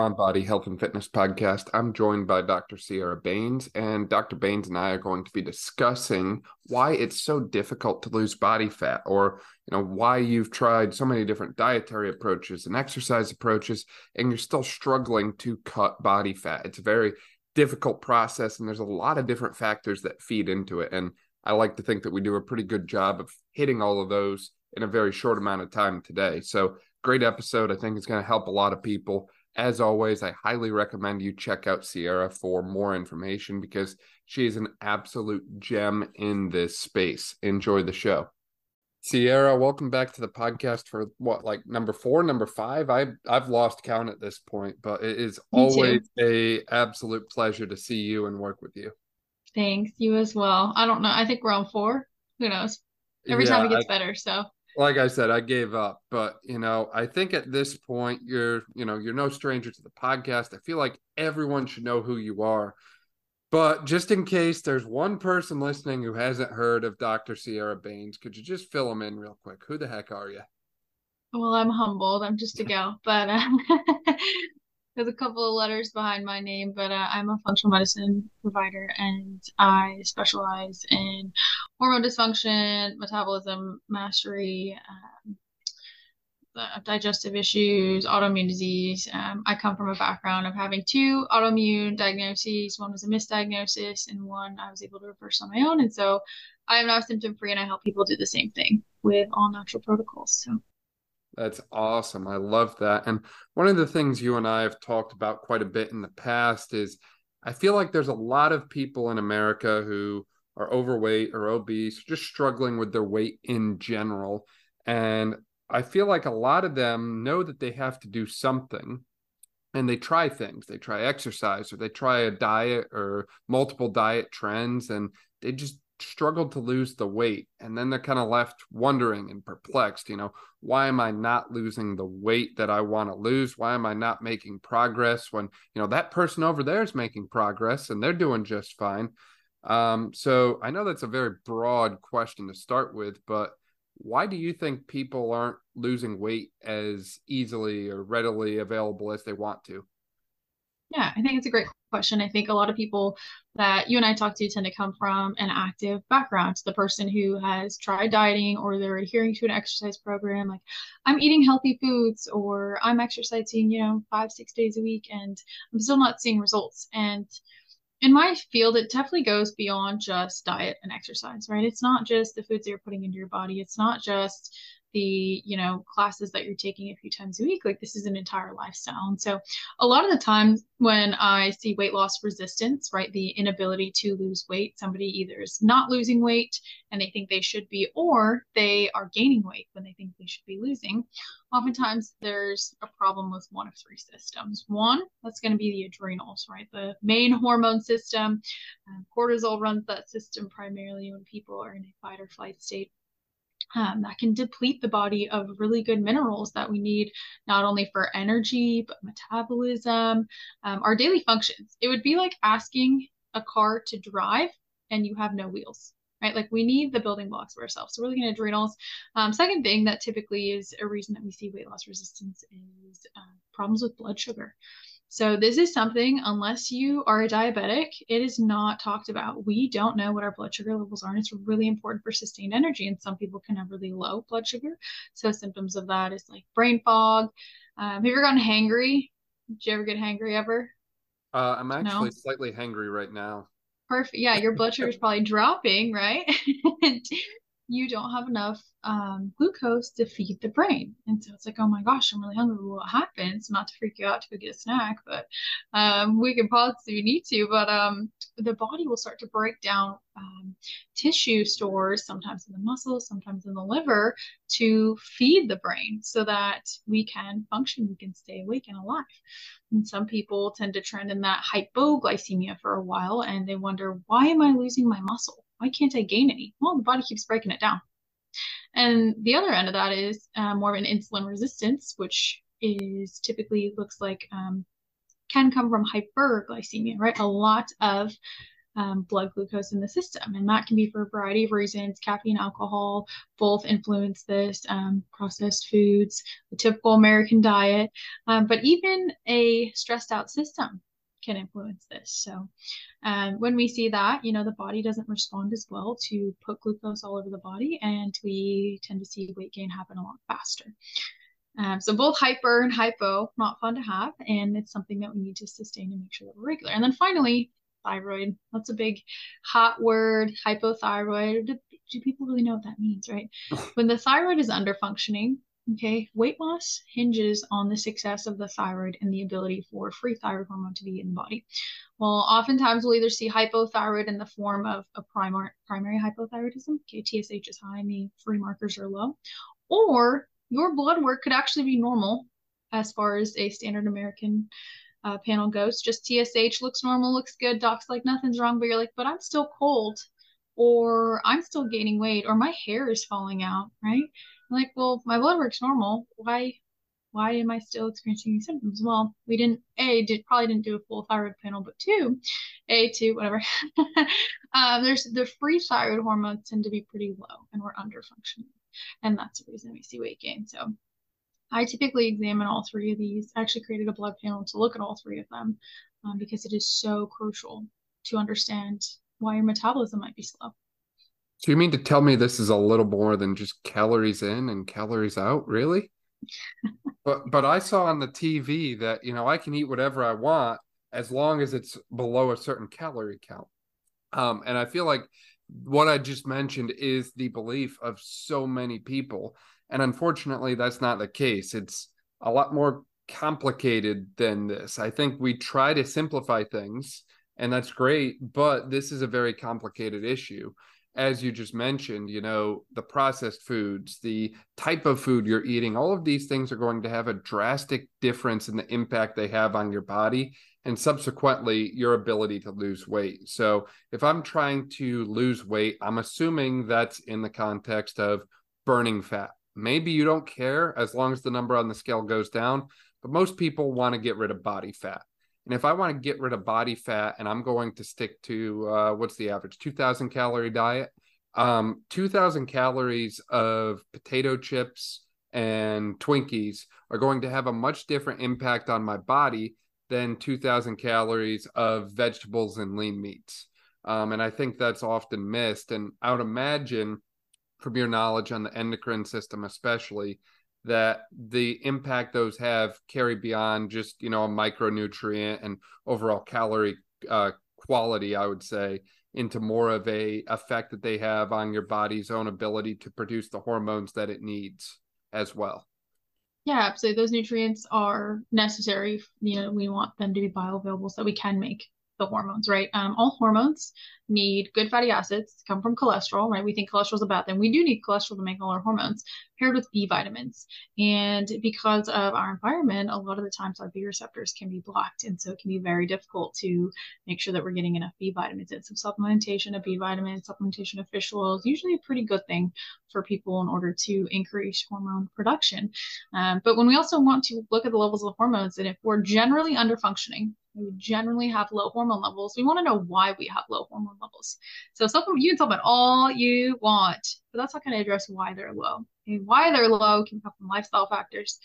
On Body Health and Fitness podcast. I'm joined by Dr. Sierra Bains, and Dr. Bains and I are going to be discussing why it's so difficult to lose body fat, or you know why you've tried so many different dietary approaches and exercise approaches, and you're still struggling to cut body fat. It's a very difficult process, and there's a lot of different factors that feed into it. And I like to think that we do a pretty good job of hitting all of those in a very short amount of time today. So great episode. I think it's going to help a lot of people. As always, I highly recommend you check out Sierra for more information because she is an absolute gem in this space. Enjoy the show. Sierra, welcome back to the podcast for what, like number four, number five? I've I've lost count at this point, but it is Me always too. a absolute pleasure to see you and work with you. Thanks, you as well. I don't know. I think we're on four. Who knows? Every yeah, time it gets I, better. So like I said, I gave up. But you know, I think at this point you're, you know, you're no stranger to the podcast. I feel like everyone should know who you are. But just in case there's one person listening who hasn't heard of Dr. Sierra Bains, could you just fill them in real quick? Who the heck are you? Well, I'm humbled. I'm just a gal, but uh, there's a couple of letters behind my name, but uh, I'm a functional medicine provider and I specialize in hormone dysfunction, metabolism mastery, um, digestive issues, autoimmune disease. Um, I come from a background of having two autoimmune diagnoses. One was a misdiagnosis, and one I was able to reverse on my own. And so I am now symptom free, and I help people do the same thing with all natural protocols. So that's awesome. I love that. And one of the things you and I have talked about quite a bit in the past is I feel like there's a lot of people in America who are overweight or obese, just struggling with their weight in general. And I feel like a lot of them know that they have to do something and they try things. They try exercise or they try a diet or multiple diet trends and they just struggled to lose the weight and then they're kind of left wondering and perplexed you know why am i not losing the weight that i want to lose? Why am i not making progress when you know that person over there is making progress and they're doing just fine. Um, so i know that's a very broad question to start with but why do you think people aren't losing weight as easily or readily available as they want to yeah, I think it's a great question. I think a lot of people that you and I talk to tend to come from an active background. the person who has tried dieting or they're adhering to an exercise program, like I'm eating healthy foods or I'm exercising, you know, five, six days a week and I'm still not seeing results. And in my field, it definitely goes beyond just diet and exercise, right? It's not just the foods that you're putting into your body. It's not just the you know classes that you're taking a few times a week like this is an entire lifestyle. And so a lot of the times when i see weight loss resistance right the inability to lose weight somebody either is not losing weight and they think they should be or they are gaining weight when they think they should be losing oftentimes there's a problem with one of three systems. One that's going to be the adrenals right the main hormone system. Um, cortisol runs that system primarily when people are in a fight or flight state um, that can deplete the body of really good minerals that we need not only for energy but metabolism um, our daily functions. It would be like asking a car to drive and you have no wheels right? Like we need the building blocks for ourselves. So we're looking at adrenals. Um, second thing that typically is a reason that we see weight loss resistance is uh, problems with blood sugar so this is something, unless you are a diabetic, it is not talked about. We don't know what our blood sugar levels are, and it's really important for sustained energy. And some people can have really low blood sugar. So symptoms of that is like brain fog. Um, have you ever gotten hangry? Did you ever get hangry ever? Uh, I'm actually no? slightly hangry right now. Perfect. Yeah, your blood sugar is probably dropping, right? you don't have enough um, glucose to feed the brain. And so it's like, oh my gosh, I'm really hungry. What happens? Not to freak you out to go get a snack, but um, we can pause if you need to. But um, the body will start to break down um, tissue stores, sometimes in the muscles, sometimes in the liver, to feed the brain so that we can function, we can stay awake and alive. And some people tend to trend in that hypoglycemia for a while and they wonder, why am I losing my muscle? Why can't I gain any? Well, the body keeps breaking it down. And the other end of that is uh, more of an insulin resistance, which is typically looks like um, can come from hyperglycemia, right? A lot of um, blood glucose in the system. And that can be for a variety of reasons. Caffeine, alcohol, both influence this, um, processed foods, the typical American diet, um, but even a stressed out system can influence this. So um, when we see that, you know, the body doesn't respond as well to put glucose all over the body, and we tend to see weight gain happen a lot faster. Um, so both hyper and hypo, not fun to have, and it's something that we need to sustain and make sure that we're regular. And then finally, thyroid. That's a big hot word, hypothyroid. Do, do people really know what that means, right? when the thyroid is under functioning, okay, weight loss hinges on the success of the thyroid and the ability for free thyroid hormone to be in the body. Well, oftentimes we'll either see hypothyroid in the form of a primary primary hypothyroidism, okay, TSH is high the free markers are low, or your blood work could actually be normal as far as a standard American uh, panel goes. Just TSH looks normal, looks good. Doc's like nothing's wrong, but you're like, but I'm still cold, or I'm still gaining weight, or my hair is falling out, right? I'm like, well, my blood work's normal. Why? Why am I still experiencing these symptoms? Well, we didn't a did probably didn't do a full thyroid panel, but two, a two whatever. um, there's the free thyroid hormones tend to be pretty low, and we're under functioning and that's the reason we see weight gain. So I typically examine all three of these. I actually created a blood panel to look at all three of them um, because it is so crucial to understand why your metabolism might be slow. So you mean to tell me this is a little more than just calories in and calories out, really? but but I saw on the TV that you know I can eat whatever I want as long as it's below a certain calorie count. Um, and I feel like what I just mentioned is the belief of so many people. And unfortunately, that's not the case. It's a lot more complicated than this. I think we try to simplify things, and that's great, but this is a very complicated issue. As you just mentioned, you know, the processed foods, the type of food you're eating, all of these things are going to have a drastic difference in the impact they have on your body and subsequently your ability to lose weight. So if I'm trying to lose weight, I'm assuming that's in the context of burning fat. Maybe you don't care as long as the number on the scale goes down, but most people want to get rid of body fat. And if I want to get rid of body fat and I'm going to stick to uh, what's the average 2000 calorie diet, um, 2000 calories of potato chips and Twinkies are going to have a much different impact on my body than 2000 calories of vegetables and lean meats. Um, and I think that's often missed. And I would imagine, from your knowledge on the endocrine system, especially, that the impact those have carry beyond just you know a micronutrient and overall calorie uh, quality. I would say into more of a effect that they have on your body's own ability to produce the hormones that it needs as well. Yeah, absolutely. Those nutrients are necessary. You know, we want them to be bioavailable so we can make the hormones, right? Um, all hormones need good fatty acids come from cholesterol, right? We think cholesterol is a bad thing. We do need cholesterol to make all our hormones paired with B vitamins. And because of our environment, a lot of the times our B receptors can be blocked. And so it can be very difficult to make sure that we're getting enough B vitamins in. So supplementation of B vitamins, supplementation of fish oil is usually a pretty good thing for people in order to increase hormone production. Um, but when we also want to look at the levels of the hormones, and if we're generally under functioning, we generally have low hormone levels. We want to know why we have low hormone levels. So you can about all you want, but that's not going to address why they're low. Okay? Why they're low can come from lifestyle factors.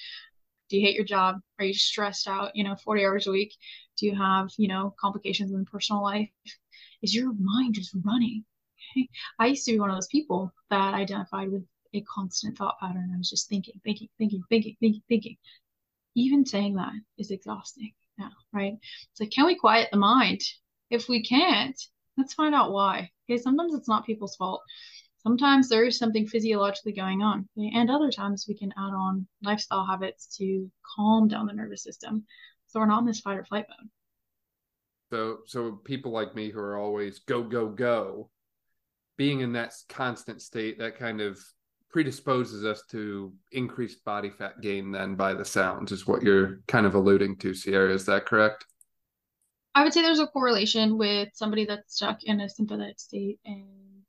Do you hate your job? Are you stressed out, you know, 40 hours a week? Do you have, you know, complications in personal life? Is your mind just running? Okay? I used to be one of those people that identified with a constant thought pattern. I was just thinking, thinking, thinking, thinking, thinking, thinking. Even saying that is exhausting now, right? Like, can we quiet the mind? If we can't, let's find out why. Okay, sometimes it's not people's fault. Sometimes there is something physiologically going on, okay? and other times we can add on lifestyle habits to calm down the nervous system, so we're not in this fight or flight mode. So, so people like me who are always go go go, being in that constant state, that kind of predisposes us to increased body fat gain then by the sounds is what you're kind of alluding to sierra is that correct i would say there's a correlation with somebody that's stuck in a sympathetic state and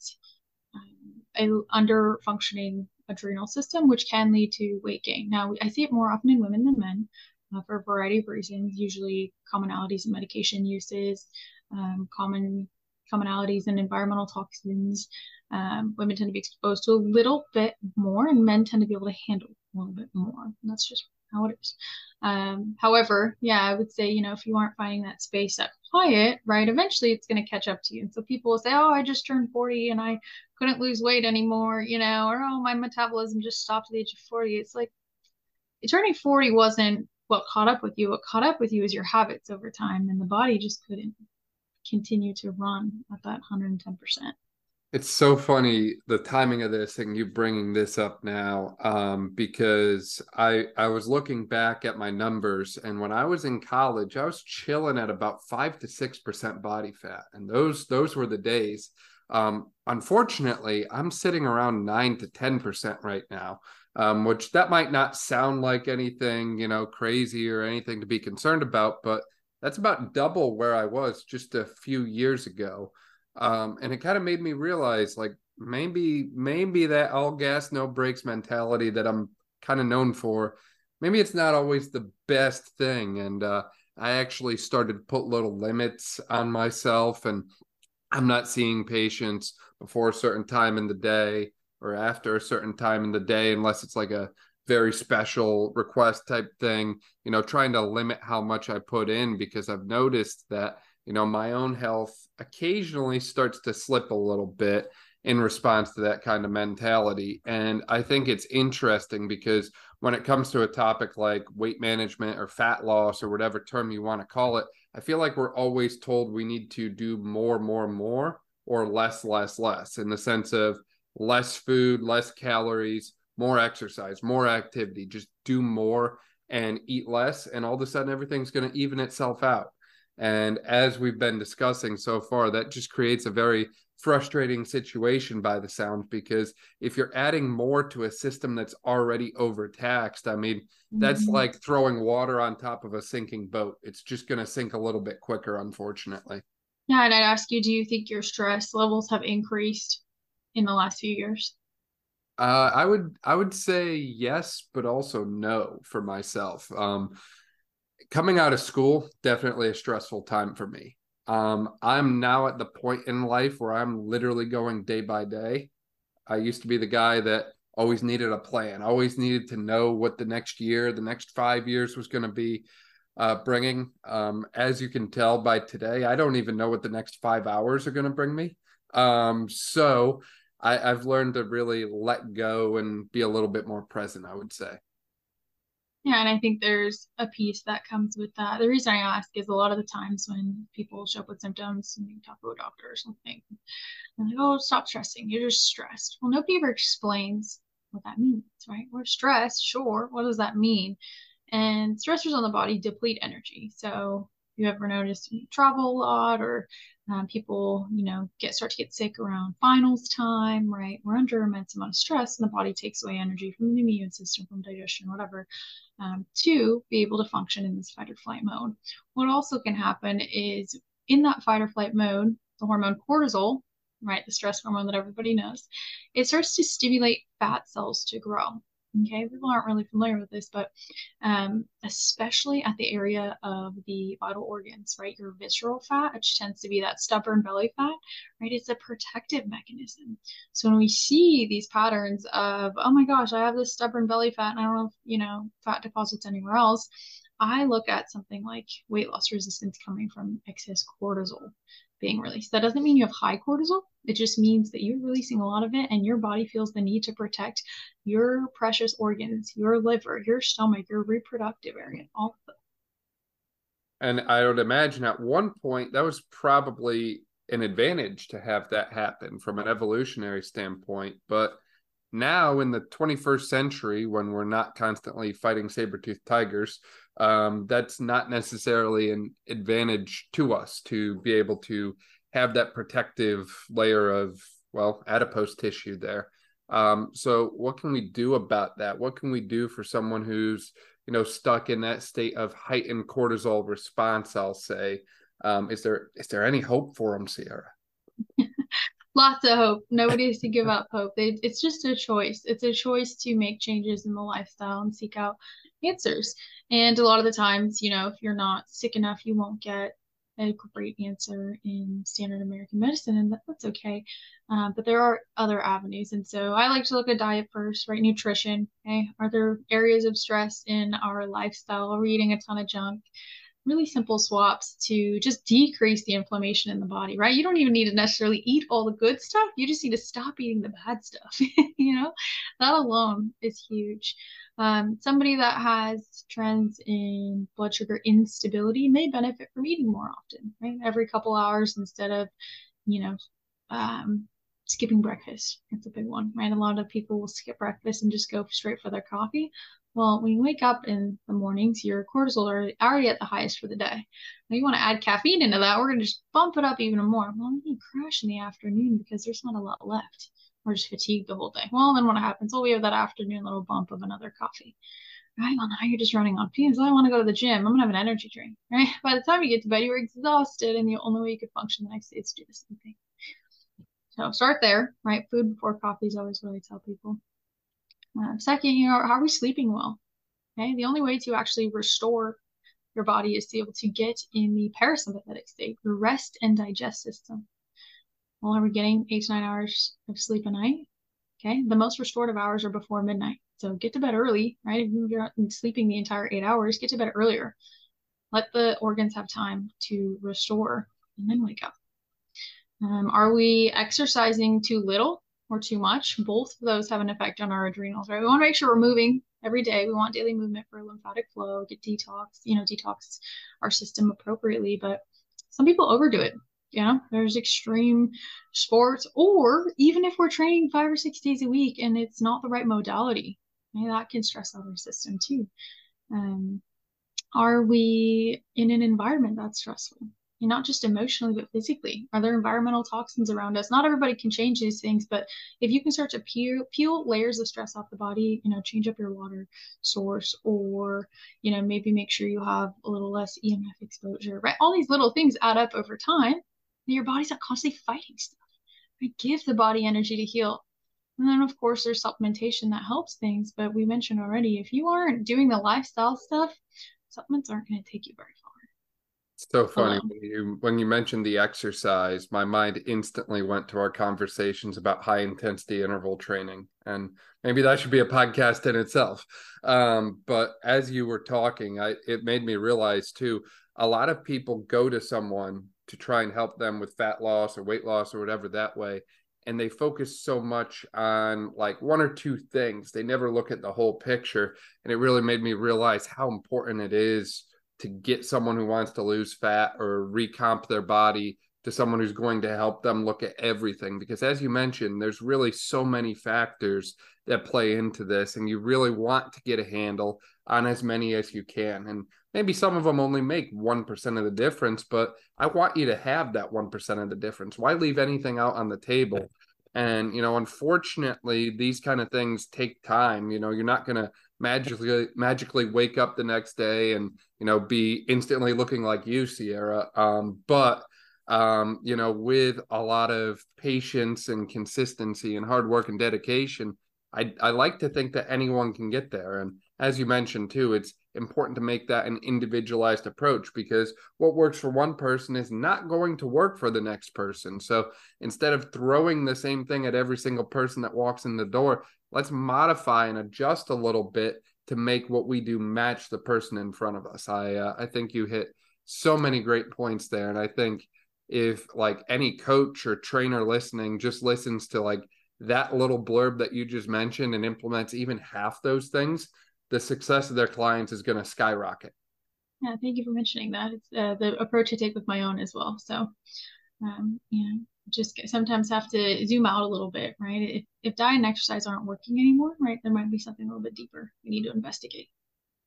um, a under functioning adrenal system which can lead to weight gain now i see it more often in women than men uh, for a variety of reasons usually commonalities in medication uses um, common commonalities in environmental toxins. Um, women tend to be exposed to a little bit more, and men tend to be able to handle a little bit more. And that's just how it is. Um, however, yeah, I would say, you know, if you aren't finding that space that quiet, right, eventually it's going to catch up to you. And so people will say, oh, I just turned 40 and I couldn't lose weight anymore, you know, or oh, my metabolism just stopped at the age of 40. It's like turning 40 wasn't what caught up with you. What caught up with you is your habits over time, and the body just couldn't continue to run at that 110%. It's so funny the timing of this and you bringing this up now, um, because I I was looking back at my numbers, and when I was in college, I was chilling at about five to six percent body fat, and those those were the days. Um, unfortunately, I'm sitting around nine to ten percent right now, um, which that might not sound like anything you know crazy or anything to be concerned about, but that's about double where I was just a few years ago. Um, and it kind of made me realize like maybe maybe that all gas no brakes mentality that I'm kind of known for maybe it's not always the best thing. And uh, I actually started to put little limits on myself and I'm not seeing patients before a certain time in the day or after a certain time in the day unless it's like a very special request type thing you know trying to limit how much i put in because i've noticed that you know, my own health occasionally starts to slip a little bit in response to that kind of mentality. And I think it's interesting because when it comes to a topic like weight management or fat loss or whatever term you want to call it, I feel like we're always told we need to do more, more, more, or less, less, less in the sense of less food, less calories, more exercise, more activity, just do more and eat less. And all of a sudden, everything's going to even itself out. And as we've been discussing so far, that just creates a very frustrating situation by the sound because if you're adding more to a system that's already overtaxed, I mean, mm-hmm. that's like throwing water on top of a sinking boat. It's just going to sink a little bit quicker, unfortunately. Yeah. And I'd ask you, do you think your stress levels have increased in the last few years? Uh, I would I would say yes, but also no for myself. Um, coming out of school definitely a stressful time for me. Um, i'm now at the point in life where i'm literally going day by day. I used to be the guy that always needed a plan always needed to know what the next year the next five years was going to be uh, bringing. Um, as you can tell by today i don't even know what the next five hours are going to bring me. Um, so I, i've learned to really let go and be a little bit more present i would say yeah, and I think there's a piece that comes with that. The reason I ask is a lot of the times when people show up with symptoms and you talk to a doctor or something, they're like, oh, stop stressing. You're just stressed. Well, nobody ever explains what that means, right? We're stressed, sure. What does that mean? And stressors on the body deplete energy. So you ever noticed you travel a lot or um, people, you know, get start to get sick around finals time, right? We're under immense amount of stress, and the body takes away energy from the immune system, from digestion, whatever, um, to be able to function in this fight or flight mode. What also can happen is in that fight or flight mode, the hormone cortisol, right, the stress hormone that everybody knows, it starts to stimulate fat cells to grow. Okay, people aren't really familiar with this, but um, especially at the area of the vital organs, right? Your visceral fat, which tends to be that stubborn belly fat, right? It's a protective mechanism. So when we see these patterns of, oh my gosh, I have this stubborn belly fat and I don't know if, you know, fat deposits anywhere else, I look at something like weight loss resistance coming from excess cortisol being released. That doesn't mean you have high cortisol. It just means that you're releasing a lot of it and your body feels the need to protect your precious organs, your liver, your stomach, your reproductive area, all of them. And I would imagine at one point that was probably an advantage to have that happen from an evolutionary standpoint. But now in the 21st century, when we're not constantly fighting saber-toothed tigers, um, that's not necessarily an advantage to us to be able to have that protective layer of well adipose tissue there. Um, so what can we do about that? What can we do for someone who's you know stuck in that state of heightened cortisol response i'll say? Um, is there is there any hope for them sierra? Lots of hope. Nobody has to give up hope. They, it's just a choice. It's a choice to make changes in the lifestyle and seek out answers and a lot of the times, you know, if you're not sick enough, you won't get a great answer in standard American medicine, and that's okay. Uh, but there are other avenues, and so I like to look at diet first, right? Nutrition. Okay, are there areas of stress in our lifestyle? Are we eating a ton of junk? Really simple swaps to just decrease the inflammation in the body, right? You don't even need to necessarily eat all the good stuff. You just need to stop eating the bad stuff. you know, that alone is huge. Um, somebody that has trends in blood sugar instability may benefit from eating more often, right? Every couple hours instead of, you know, um, skipping breakfast. It's a big one, right? A lot of people will skip breakfast and just go straight for their coffee. Well, when you wake up in the mornings, your cortisol are already at the highest for the day. Now you want to add caffeine into that, we're going to just bump it up even more. Well, then you crash in the afternoon because there's not a lot left. We're just fatigued the whole day. Well, then what happens? Well, we have that afternoon little bump of another coffee. Right? Well, now you're just running on fumes. I want to go to the gym. I'm going to have an energy drink. Right? By the time you get to bed, you're exhausted, and the only way you could function the next day is to do the same thing. So start there, right? Food before coffee is always what I tell people. Uh, second, you know, are we sleeping well? Okay, the only way to actually restore your body is to be able to get in the parasympathetic state, the rest and digest system. Well, are we getting eight to nine hours of sleep a night? Okay, the most restorative hours are before midnight. So get to bed early, right? If you're sleeping the entire eight hours, get to bed earlier. Let the organs have time to restore and then wake up. Um, are we exercising too little or too much? Both of those have an effect on our adrenals, right? We want to make sure we're moving every day. We want daily movement for lymphatic flow, get detox, you know, detox our system appropriately. But some people overdo it. You know, there's extreme sports, or even if we're training five or six days a week and it's not the right modality, that can stress out our system too. Um, are we in an environment that's stressful? And not just emotionally but physically. Are there environmental toxins around us? Not everybody can change these things but if you can start to peel, peel layers of stress off the body you know change up your water source or you know maybe make sure you have a little less emf exposure right? All these little things add up over time your body's not constantly fighting stuff right? Give the body energy to heal. And then of course there's supplementation that helps things but we mentioned already if you aren't doing the lifestyle stuff supplements aren't going to take you very far so funny when you when you mentioned the exercise, my mind instantly went to our conversations about high intensity interval training, and maybe that should be a podcast in itself. Um, but as you were talking, I it made me realize too. A lot of people go to someone to try and help them with fat loss or weight loss or whatever that way, and they focus so much on like one or two things. They never look at the whole picture, and it really made me realize how important it is to get someone who wants to lose fat or recomp their body to someone who's going to help them look at everything. Because as you mentioned there's really so many factors that play into this and you really want to get a handle on as many as you can. And maybe some of them only make 1% of the difference but i want you to have that 1% of the difference. Why leave anything out on the table? And you know unfortunately these kind of things take time. You know you're not going to magically magically wake up the next day and you know be instantly looking like you sierra. Um, but um, you know with a lot of patience and consistency and hard work and dedication I, I like to think that anyone can get there. And as you mentioned too it's important to make that an individualized approach because what works for one person is not going to work for the next person so instead of throwing the same thing at every single person that walks in the door let's modify and adjust a little bit to make what we do match the person in front of us. I uh, I think you hit so many great points there, and I think if like any coach or trainer listening just listens to like that little blurb that you just mentioned and implements even half those things, the success of their clients is going to skyrocket. Yeah, thank you for mentioning that. It's uh, the approach I take with my own as well. So, um, you know, just sometimes have to zoom out a little bit, right? If, if diet and exercise aren't working anymore, right, there might be something a little bit deeper we need to investigate.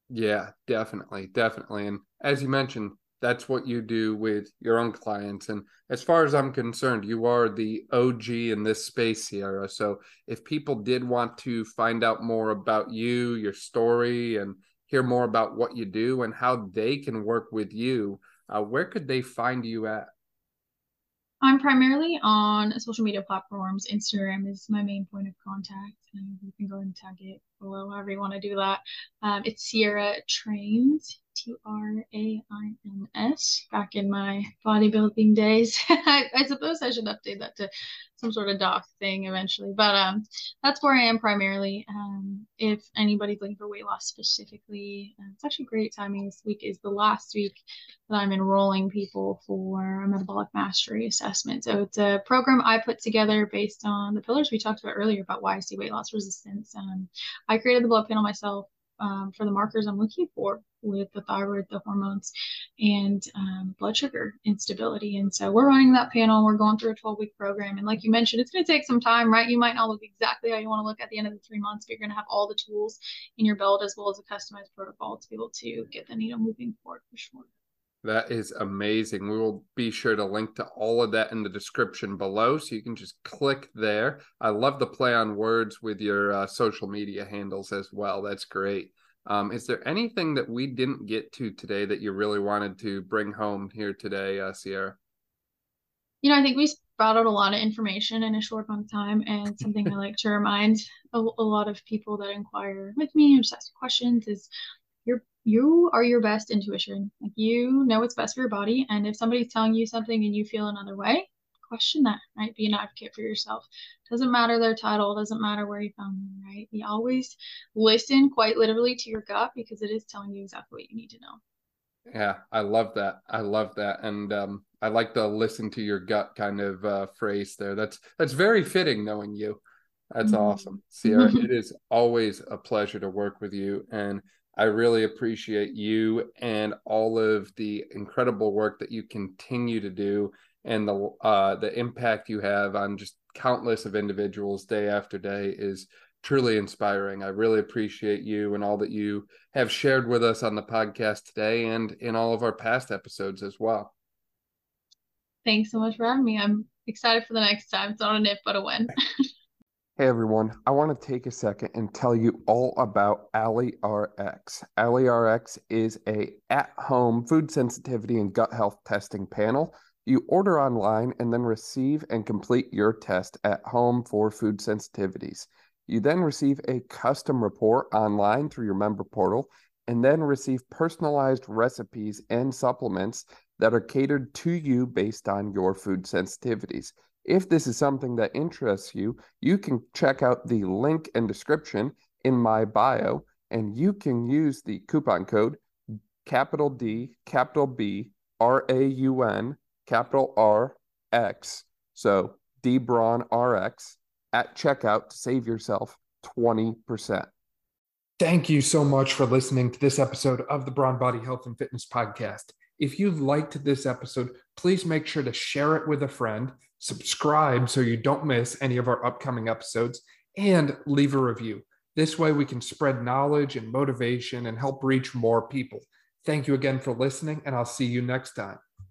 Yeah, definitely, definitely. And as you mentioned, that's what you do with your own clients. And as far as I'm concerned, you are the OG in this space, Sierra. So if people did want to find out more about you, your story, and hear more about what you do and how they can work with you, uh, where could they find you at? I'm primarily on social media platforms. Instagram is my main point of contact. And you can go and tag it below, however you want to do that. Um, it's Sierra Trains, T R A I N S, back in my bodybuilding days. I, I, suppose I should update that to some sort of doc thing eventually, but um, that's where I am primarily. Um, if anybody's looking for weight loss specifically, uh, it's actually great timing. This week is the last week that I'm enrolling people for a metabolic mastery assessment. So it's a program I put together based on the pillars we talked about earlier about why I see weight loss resistance. Um, I created the blood panel myself um, for the markers I'm looking for with the thyroid, the hormones, and um, blood sugar instability. And so we're running that panel. We're going through a 12 week program. And like you mentioned, it's going to take some time, right? You might not look exactly how you want to look at the end of the three months, but you're going to have all the tools in your belt as well as a customized protocol to be able to get the needle moving forward for sure. That is amazing. We will be sure to link to all of that in the description below so you can just click there. I love the play on words with your uh, social media handles as well. That's great. Um, is there anything that we didn't get to today that you really wanted to bring home here today, uh, Sierra? You know, I think we out a lot of information in a short amount of time, and something I like to remind a, a, lot of people that inquire with me and just ask questions is you're you are your best intuition. Like you know what's best for your body, and if somebody's telling you something and you feel another way, question that, right? Be an advocate for yourself. Doesn't matter their title, doesn't matter where you found them, right? You always listen quite literally to your gut because it is telling you exactly what you need to know. Yeah, I love that. I love that. And um, I like the listen to your gut kind of uh, phrase there. That's that's very fitting knowing you. That's mm-hmm. awesome. Sierra, it is always a pleasure to work with you. And I really appreciate you and all of the incredible work that you continue to do and the uh, the impact you have on just countless of individuals day after day is truly inspiring. I really appreciate you and all that you have shared with us on the podcast today and in all of our past episodes as well. Thanks so much for having me. I'm excited for the next time. It's not an if, but a when. Hey everyone, I want to take a second and tell you all about AliRx. AliRx is a at-home food sensitivity and gut health testing panel you order online and then receive and complete your test at home for food sensitivities. You then receive a custom report online through your member portal and then receive personalized recipes and supplements that are catered to you based on your food sensitivities. If this is something that interests you, you can check out the link and description in my bio and you can use the coupon code capital D, capital B, R A U N capital R X. So D Braun RX at checkout to save yourself 20%. Thank you so much for listening to this episode of the Brawn Body Health and Fitness Podcast. If you liked this episode, please make sure to share it with a friend, subscribe so you don't miss any of our upcoming episodes, and leave a review. This way, we can spread knowledge and motivation and help reach more people. Thank you again for listening, and I'll see you next time.